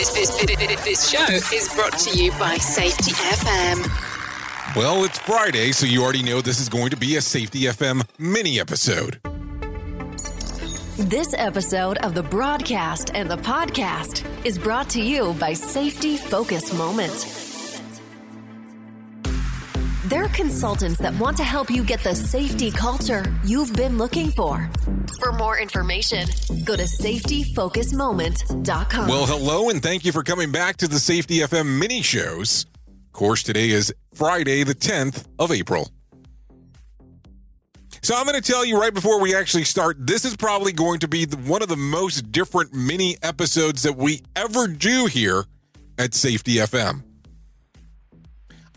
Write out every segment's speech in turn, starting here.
This, this, this, this show is brought to you by Safety FM. Well, it's Friday, so you already know this is going to be a Safety FM mini episode. This episode of the broadcast and the podcast is brought to you by Safety Focus Moment. They're consultants that want to help you get the safety culture you've been looking for. For more information, go to safetyfocusmoment.com. Well, hello, and thank you for coming back to the Safety FM mini shows. Of course, today is Friday, the 10th of April. So I'm going to tell you right before we actually start, this is probably going to be the, one of the most different mini episodes that we ever do here at Safety FM.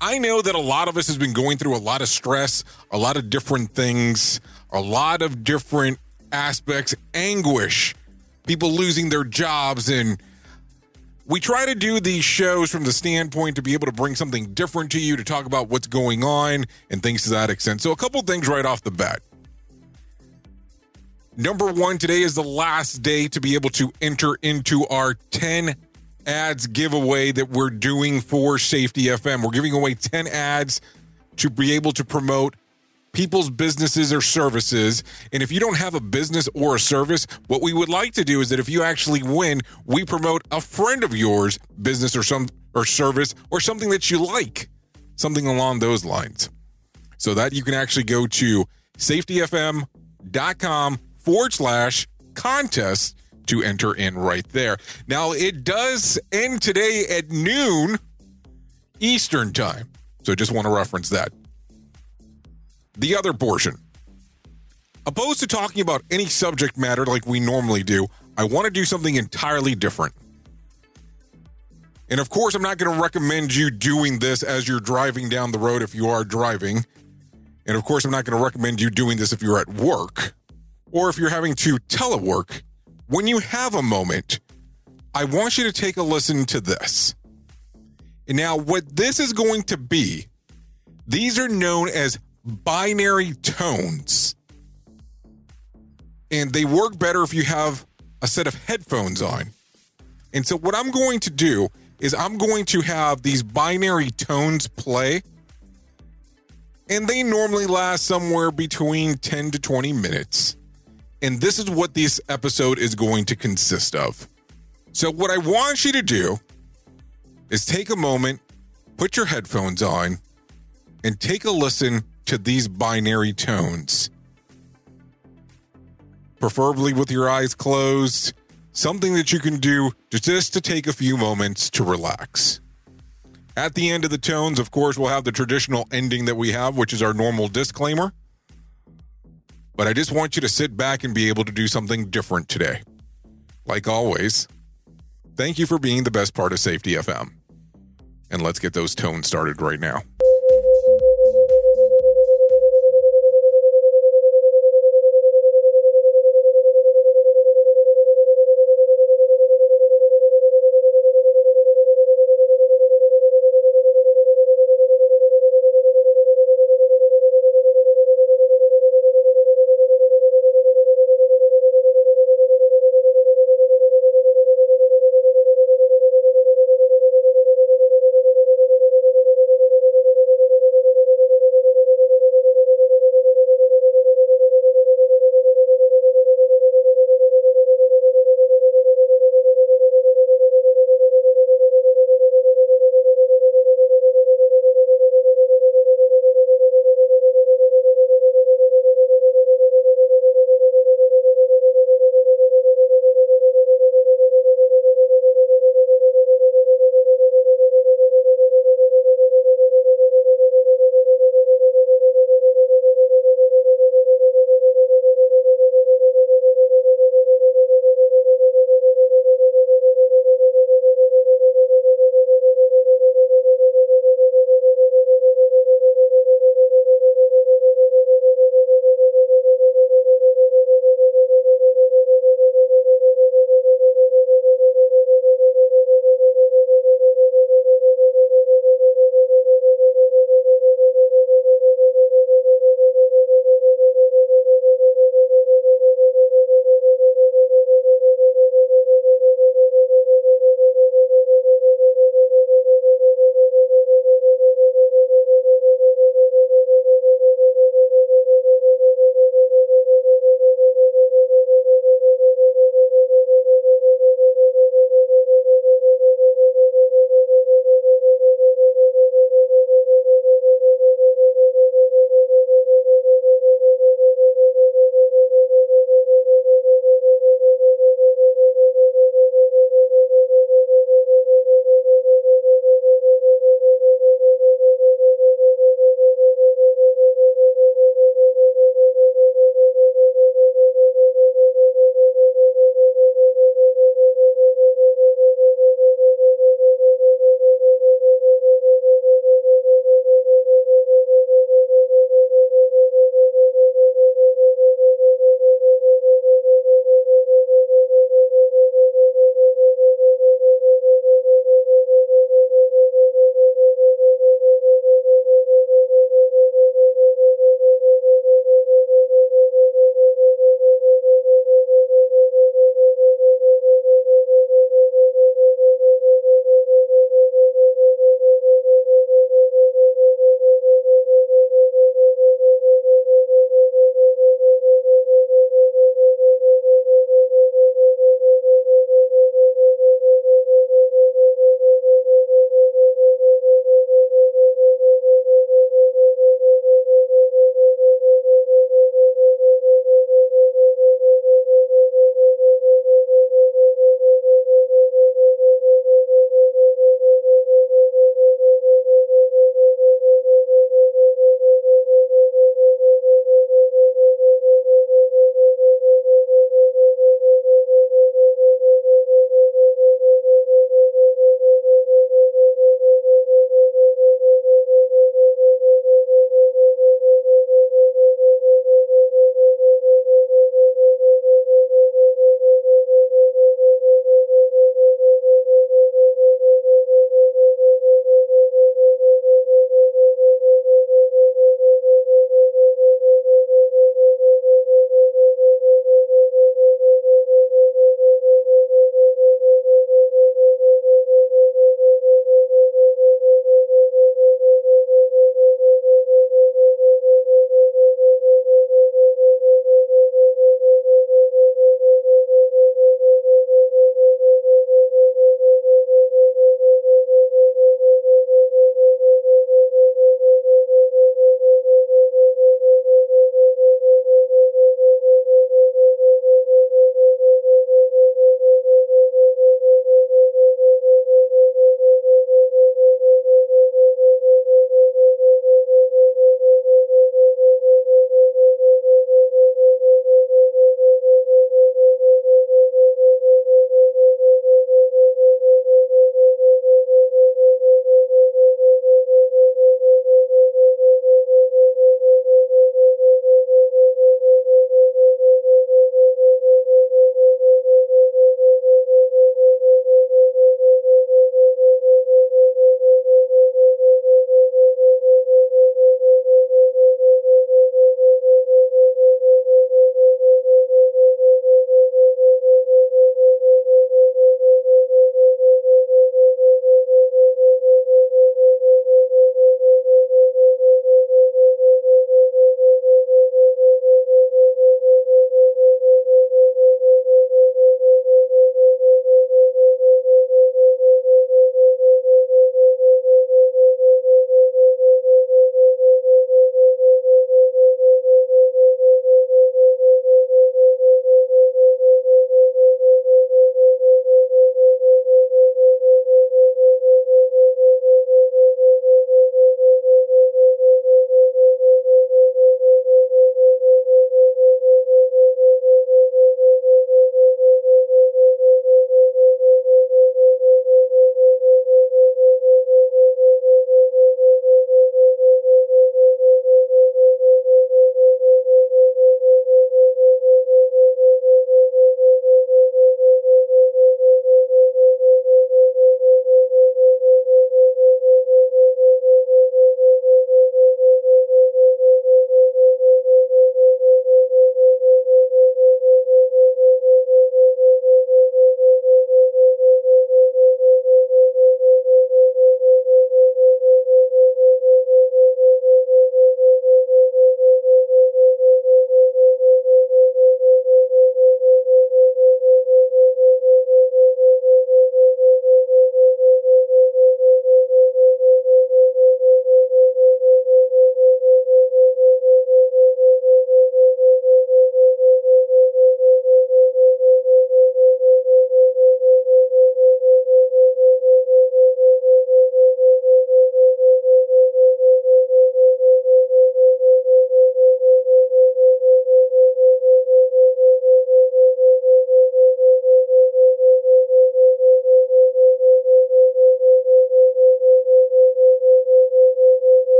I know that a lot of us has been going through a lot of stress, a lot of different things, a lot of different aspects, anguish, people losing their jobs and we try to do these shows from the standpoint to be able to bring something different to you to talk about what's going on and things to that extent. So a couple things right off the bat. Number 1 today is the last day to be able to enter into our 10 ads giveaway that we're doing for Safety FM. We're giving away 10 ads to be able to promote people's businesses or services. And if you don't have a business or a service, what we would like to do is that if you actually win, we promote a friend of yours business or some or service or something that you like, something along those lines. So that you can actually go to safetyfm.com forward slash contest to enter in right there. Now, it does end today at noon Eastern time. So just want to reference that. The other portion. Opposed to talking about any subject matter like we normally do, I want to do something entirely different. And of course, I'm not going to recommend you doing this as you're driving down the road if you are driving. And of course, I'm not going to recommend you doing this if you're at work or if you're having to telework when you have a moment, I want you to take a listen to this. And now, what this is going to be, these are known as binary tones. And they work better if you have a set of headphones on. And so, what I'm going to do is I'm going to have these binary tones play. And they normally last somewhere between 10 to 20 minutes. And this is what this episode is going to consist of. So, what I want you to do is take a moment, put your headphones on, and take a listen to these binary tones. Preferably with your eyes closed, something that you can do just to take a few moments to relax. At the end of the tones, of course, we'll have the traditional ending that we have, which is our normal disclaimer. But I just want you to sit back and be able to do something different today. Like always, thank you for being the best part of Safety FM. And let's get those tones started right now.